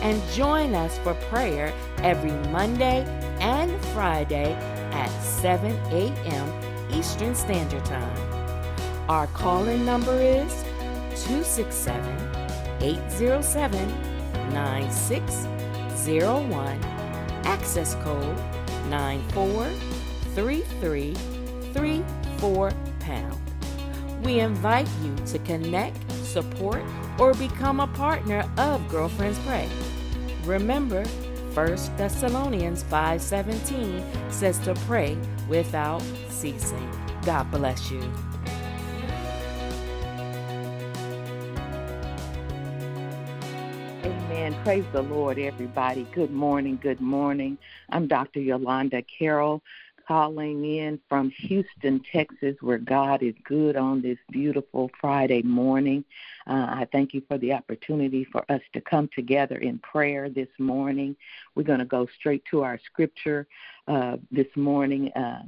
And join us for prayer every Monday and Friday at 7 a.m. Eastern Standard Time. Our call-in number is 267 807 9601. Access code 943334 pound. We invite you to connect, support, or become a partner of Girlfriends Pray. Remember, 1 Thessalonians 5:17 says to pray without ceasing. God bless you. Amen. Praise the Lord, everybody. Good morning. Good morning. I'm Dr. Yolanda Carroll calling in from Houston, Texas, where God is good on this beautiful Friday morning. Uh, I thank you for the opportunity for us to come together in prayer this morning. We're going to go straight to our scripture uh, this morning. Uh,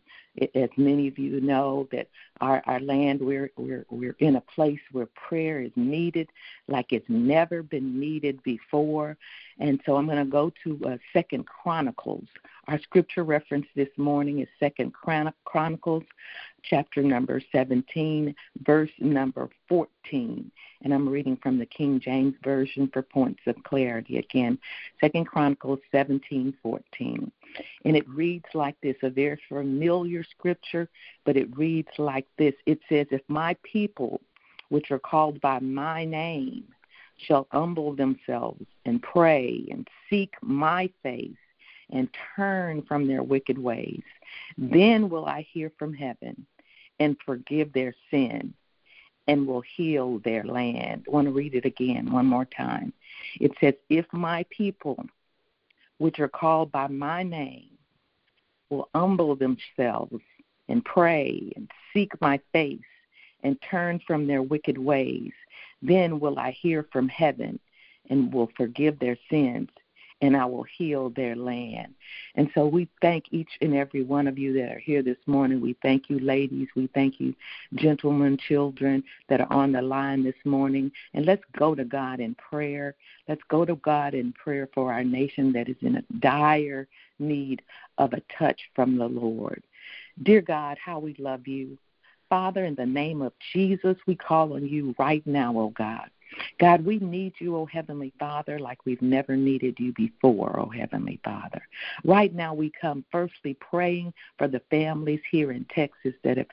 as many of you know, that our, our land we're we're we're in a place where prayer is needed like it's never been needed before. And so I'm going to go to uh, Second Chronicles. Our scripture reference this morning is Second Chronicles, chapter number 17, verse number 14 and I'm reading from the King James Version for points of clarity again. Second Chronicles 17:14. And it reads like this, a very familiar scripture, but it reads like this. It says, If my people, which are called by my name, shall humble themselves and pray and seek my face and turn from their wicked ways, then will I hear from heaven and forgive their sin and will heal their land. I want to read it again one more time. It says, If my people, which are called by my name, will humble themselves and pray and seek my face and turn from their wicked ways, then will I hear from heaven and will forgive their sins and I will heal their land. And so we thank each and every one of you that are here this morning. We thank you, ladies. We thank you, gentlemen, children that are on the line this morning. And let's go to God in prayer. Let's go to God in prayer for our nation that is in a dire need of a touch from the Lord. Dear God, how we love you. Father, in the name of Jesus, we call on you right now, oh God. God, we need you, O Heavenly Father, like we've never needed you before, O Heavenly Father. Right now, we come firstly praying for the families here in Texas that have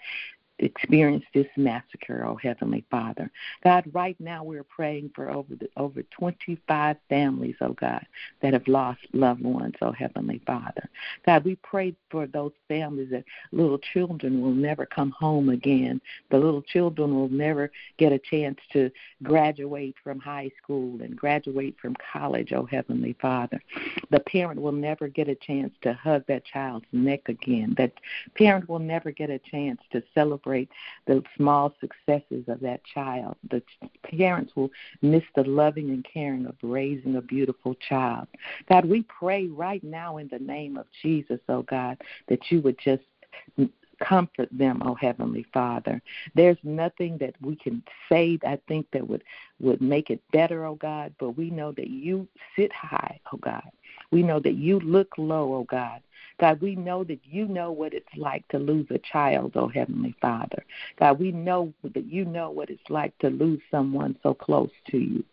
experienced this massacre, oh Heavenly Father. God, right now we're praying for over the, over 25 families, oh God, that have lost loved ones, oh Heavenly Father. God, we pray for those families that little children will never come home again. The little children will never get a chance to graduate from high school and graduate from college, oh Heavenly Father. The parent will never get a chance to hug that child's neck again. That parent will never get a chance to celebrate celebrate the small successes of that child. The parents will miss the loving and caring of raising a beautiful child. God, we pray right now in the name of Jesus, oh God, that you would just comfort them, oh Heavenly Father. There's nothing that we can say, I think, that would would make it better, oh God, but we know that you sit high, oh God. We know that you look low, oh God, God, we know that you know what it's like to lose a child, oh Heavenly Father. God, we know that you know what it's like to lose someone so close to you.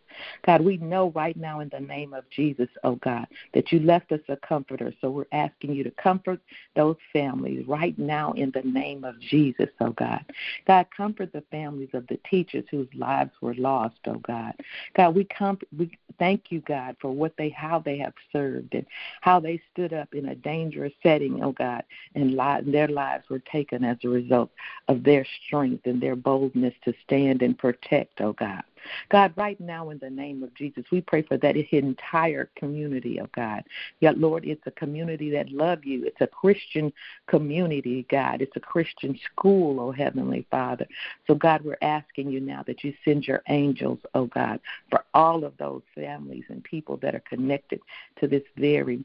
God, we know right now in the name of Jesus, oh God, that you left us a comforter. So we're asking you to comfort those families right now in the name of Jesus, oh God. God, comfort the families of the teachers whose lives were lost, oh God. God, we we thank you, God, for what they how they have served and how they stood up in a dangerous setting, oh God, and li- their lives were taken as a result of their strength and their boldness to stand and protect, oh God. God, right now in the name of Jesus, we pray for that entire community, of God. Yet, Lord, it's a community that love you. It's a Christian community, God. It's a Christian school, oh Heavenly Father. So, God, we're asking you now that you send your angels, oh God, for all of those families and people that are connected to this very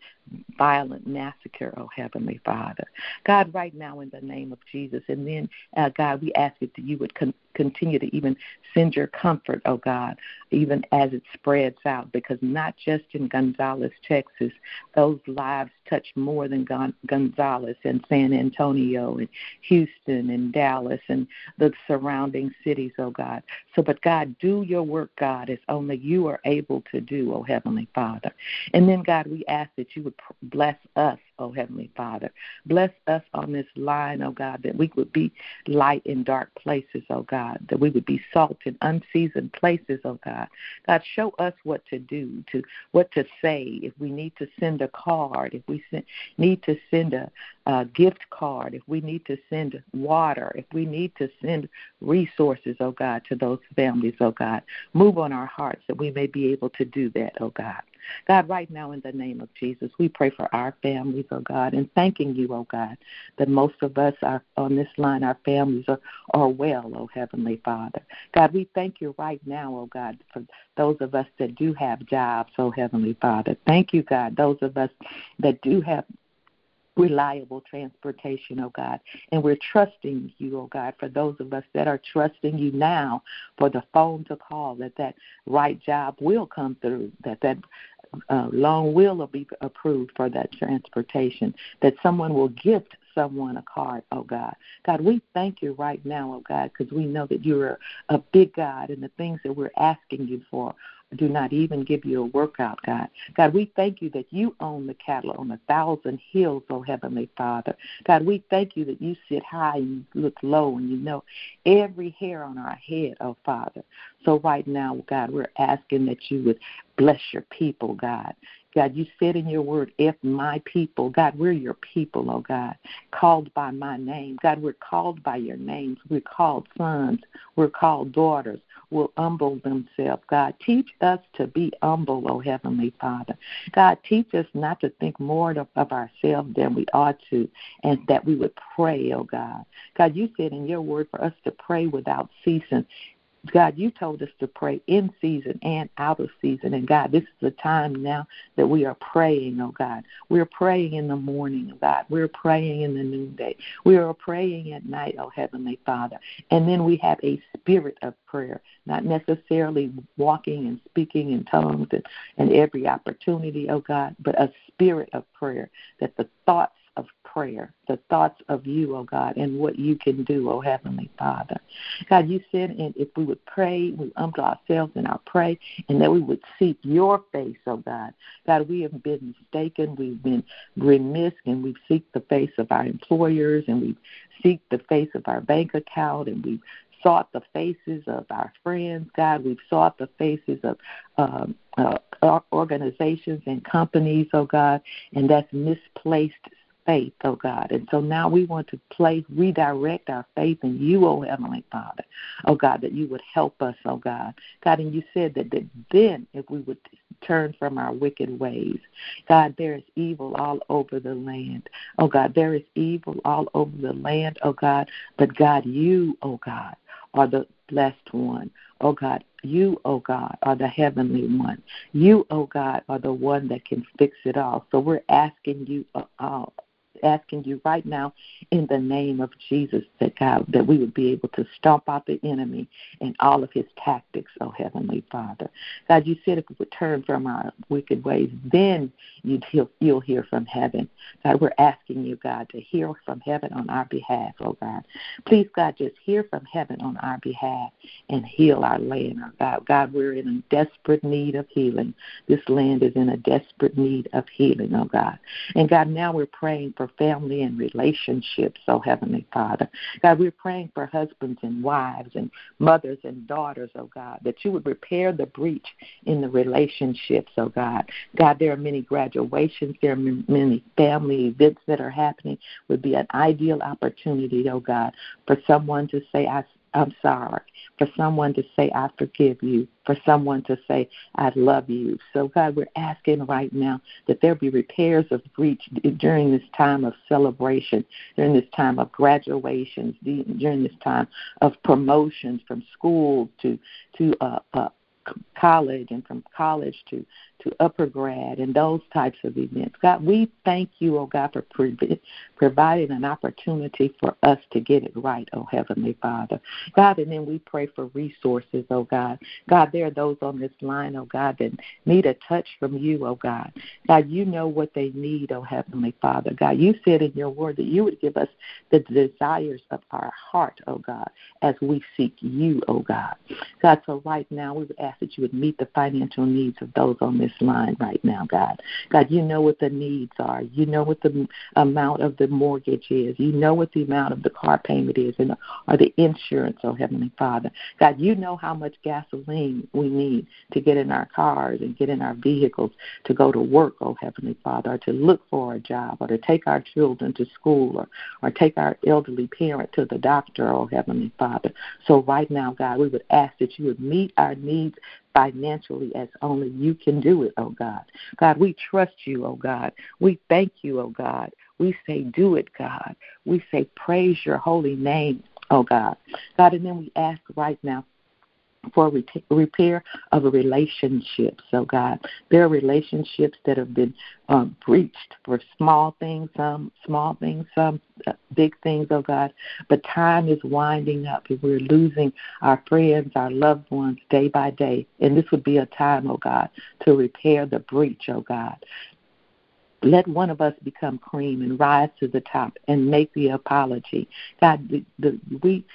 violent massacre, oh Heavenly Father. God, right now in the name of Jesus, and then, uh, God, we ask that you would con- continue to even send your comfort, oh God, even as it spreads out, because not just in Gonzales, Texas, those lives touch more than Gon- Gonzales and San Antonio and Houston and Dallas and the surrounding cities, oh God. So, but God, do your work, God, as only you are able to do, oh Heavenly Father. And then, God, we ask that you would bless us oh Heavenly Father. Bless us on this line, oh God, that we would be light in dark places, oh God, that we would be salt in unseasoned places, oh God. God, show us what to do, to what to say, if we need to send a card, if we send, need to send a, a gift card, if we need to send water, if we need to send resources, oh God, to those families, oh God. Move on our hearts that we may be able to do that, oh God. God, right now in the name of Jesus, we pray for our families, oh God, and thanking you, oh God, that most of us are on this line, our families are, are well, oh Heavenly Father. God, we thank you right now, oh God, for those of us that do have jobs, oh Heavenly Father. Thank you, God, those of us that do have reliable transportation, oh God. And we're trusting you, oh God, for those of us that are trusting you now for the phone to call, that that right job will come through, that that uh, loan will be approved for that transportation, that someone will gift someone a card, oh God. God, we thank you right now, oh God, because we know that you're a big God and the things that we're asking you for do not even give you a workout, God. God, we thank you that you own the cattle on a thousand hills, oh Heavenly Father. God, we thank you that you sit high and you look low and you know every hair on our head, oh Father. So right now, God, we're asking that you would bless your people, God. God, you said in your word, if my people, God, we're your people, oh God, called by my name. God, we're called by your names. We're called sons. We're called daughters. Will humble themselves. God, teach us to be humble, oh Heavenly Father. God, teach us not to think more of, of ourselves than we ought to, and that we would pray, oh God. God, you said in your word for us to pray without ceasing. God, you told us to pray in season and out of season. And God, this is the time now that we are praying, oh God. We're praying in the morning, oh God. We're praying in the noonday. We are praying at night, oh Heavenly Father. And then we have a spirit of prayer, not necessarily walking and speaking in tongues and, and every opportunity, oh God, but a spirit of prayer that the thoughts prayer, the thoughts of you, oh God, and what you can do, oh Heavenly Father. God, you said and if we would pray, we humble ourselves in our pray, and that we would seek your face, oh God. God, we have been mistaken, we've been remiss, and we seek the face of our employers, and we seek the face of our bank account, and we sought the faces of our friends, God. We've sought the faces of um, uh, organizations and companies, oh God, and that's misplaced faith, oh God. And so now we want to place, redirect our faith in you, oh Heavenly Father. Oh God, that you would help us, oh God. God, and you said that, that then if we would turn from our wicked ways, God, there is evil all over the land. Oh God, there is evil all over the land, oh God. But God, you, oh God, are the blessed one. Oh God, you, oh God, are the heavenly one. You, oh God, are the one that can fix it all. So we're asking you, uh, uh, asking you right now in the name of Jesus that God that we would be able to stomp out the enemy and all of his tactics, oh Heavenly Father. God, you said if we would turn from our wicked ways, then you'd heal, you'll hear from heaven. God, we're asking you, God, to hear from heaven on our behalf, oh God. Please, God, just hear from heaven on our behalf and heal our land, oh God. God, we're in a desperate need of healing. This land is in a desperate need of healing, oh God. And God, now we're praying for family and relationships, oh Heavenly Father. God, we're praying for husbands and wives and mothers and daughters, oh God, that you would repair the breach in the relationships, oh God. God, there are many graduations, there are many family events that are happening. Would be an ideal opportunity, oh God, for someone to say, I I'm sorry, for someone to say, I forgive you, for someone to say, I love you. So, God, we're asking right now that there be repairs of breach during this time of celebration, during this time of graduations, during this time of promotions from school to, to uh, uh, college and from college to to upper grad and those types of events. God, we thank you, oh God, for providing an opportunity for us to get it right, oh Heavenly Father. God, and then we pray for resources, oh God. God, there are those on this line, oh God, that need a touch from you, oh God. God, you know what they need, oh Heavenly Father. God, you said in your word that you would give us the desires of our heart, oh God, as we seek you, oh God. God, so right now we would ask that you would meet the financial needs of those on this line right now, God. God, you know what the needs are. You know what the amount of the mortgage is. You know what the amount of the car payment is and or the insurance, oh Heavenly Father. God, you know how much gasoline we need to get in our cars and get in our vehicles to go to work, oh Heavenly Father, or to look for a job or to take our children to school or, or take our elderly parent to the doctor, oh Heavenly Father. So right now, God, we would ask that you would meet our needs financially as only you can do it, oh God. God, we trust you, oh God. We thank you, oh God. We say, do it, God. We say, praise your holy name, oh God. God, and then we ask right now for repair of a relationship. So, God, there are relationships that have been um, breached for small things, some small things, some uh, big things, oh God. But time is winding up, and we're losing our friends, our loved ones day by day. And this would be a time, oh God, to repair the breach, oh God. Let one of us become cream and rise to the top and make the apology. God, the, the, we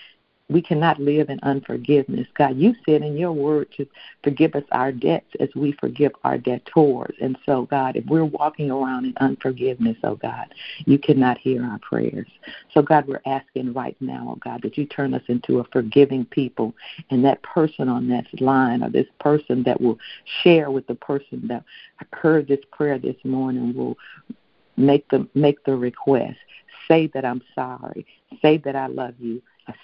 we cannot live in unforgiveness. God, you said in your word to forgive us our debts as we forgive our debtors. And so, God, if we're walking around in unforgiveness, oh God, you cannot hear our prayers. So, God, we're asking right now, oh God, that you turn us into a forgiving people. And that person on that line or this person that will share with the person that heard this prayer this morning will make the make the request. Say that I'm sorry. Say that I love you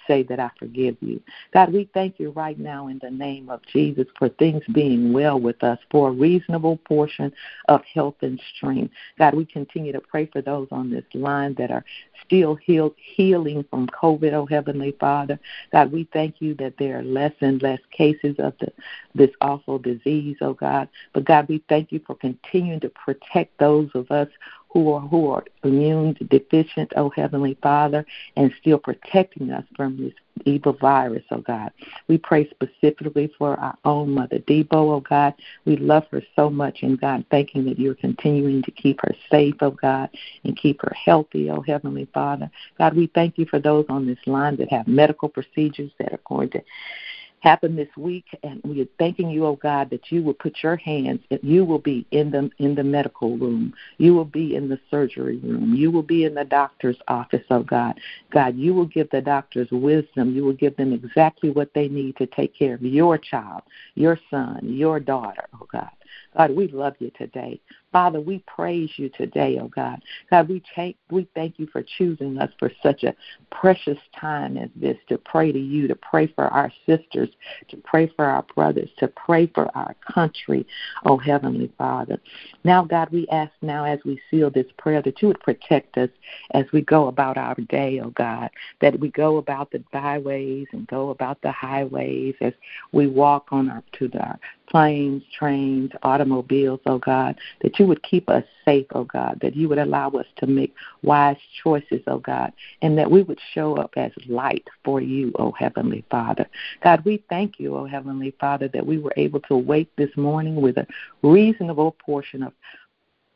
say that I forgive you. God, we thank you right now in the name of Jesus for things being well with us, for a reasonable portion of health and strength. God, we continue to pray for those on this line that are still heal, healing from COVID, oh Heavenly Father. God, we thank you that there are less and less cases of the, this awful disease, oh God. But God, we thank you for continuing to protect those of us who are who are immune deficient, oh Heavenly Father, and still protecting us from this evil virus, oh God. We pray specifically for our own mother Debo, oh God. We love her so much, and God, thanking that you're continuing to keep her safe, oh God, and keep her healthy, oh Heavenly Father. God, we thank you for those on this line that have medical procedures that are going to happen this week, and we are thanking you, oh God, that you will put your hands, that you will be in the in the medical room, you will be in the surgery room, you will be in the doctor's office, oh God. God, you will give the doctors wisdom, you will give them exactly what they need to take care of your child, your son, your daughter, oh God. God, we love you today. Father, we praise you today, oh God. God, we take we thank you for choosing us for such a precious time as this to pray to you, to pray for our sisters, to pray for our brothers, to pray for our country, oh Heavenly Father. Now, God, we ask now as we seal this prayer that you would protect us as we go about our day, oh God, that we go about the byways and go about the highways as we walk on our to the planes, trains, automobiles, oh God, that you would keep us safe, oh God, that you would allow us to make wise choices, oh God, and that we would show up as light for you, oh Heavenly Father. God, we thank you, oh Heavenly Father, that we were able to wake this morning with a reasonable portion of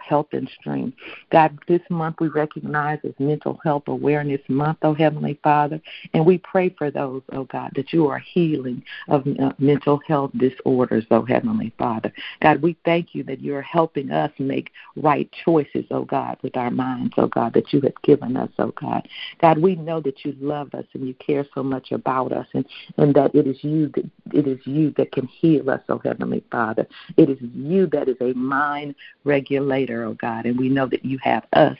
health and strength. God, this month we recognize as Mental Health Awareness Month, oh Heavenly Father, and we pray for those, oh God, that you are healing of uh, mental health disorders, oh Heavenly Father. God, we thank you that you're helping us make right choices, oh God, with our minds, oh God, that you have given us, oh God. God, we know that you love us and you care so much about us and, and that it is you that it is you that can heal us, oh Heavenly Father. It is you that is a mind regulator oh God, and we know that you have us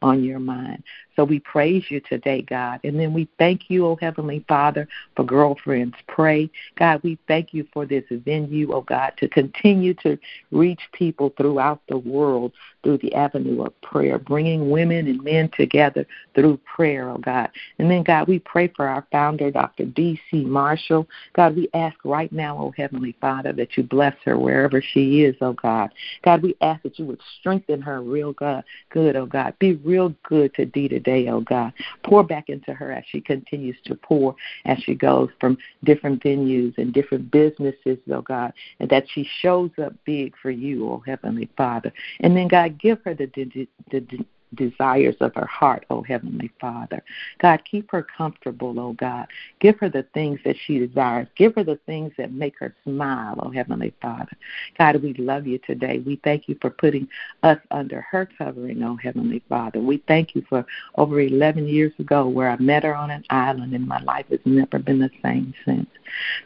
on your mind. So we praise you today, God. And then we thank you, oh Heavenly Father, for Girlfriends Pray. God, we thank you for this venue, oh God, to continue to reach people throughout the world through the avenue of prayer, bringing women and men together through prayer, oh God. And then, God, we pray for our founder, Dr. Dee C. Marshall. God, we ask right now, oh Heavenly Father, that you bless her wherever she is, oh God. God, we ask that you would strengthen her real God, good, oh God. Be real good to Dee today, oh God. Pour back into her as she continues to pour as she goes from different venues and different businesses, oh God, and that she shows up big for you, oh Heavenly Father. And then, God, give her the, the, the desires of her heart, oh Heavenly Father. God, keep her comfortable, oh God. Give her the things that she desires. Give her the things that make her smile, oh Heavenly Father. God, we love you today. We thank you for putting us under her covering, oh Heavenly Father. We thank you for over 11 years ago where I met her on an island and my life has never been the same since.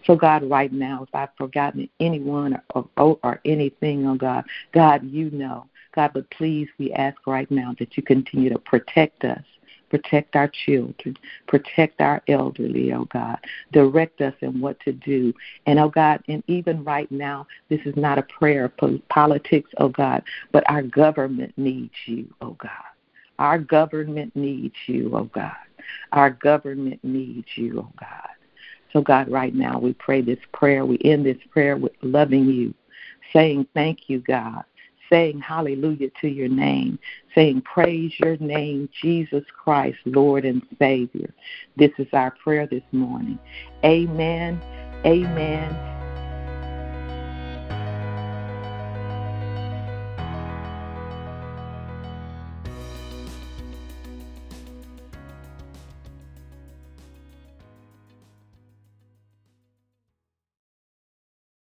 So, God, right now, if I've forgotten anyone or, or, or anything, oh God, God, you know. God, but please, we ask right now that you continue to protect us protect our children, protect our elderly, oh God. Direct us in what to do. And oh God, and even right now, this is not a prayer of politics, oh God, but our government needs you, oh God. Our government needs you, oh God. Our government needs you, oh God. So, God, right now, we pray this prayer. We end this prayer with loving you, saying, Thank you, God saying hallelujah to your name, saying praise your name, Jesus Christ, Lord and Savior. This is our prayer this morning. Amen, amen,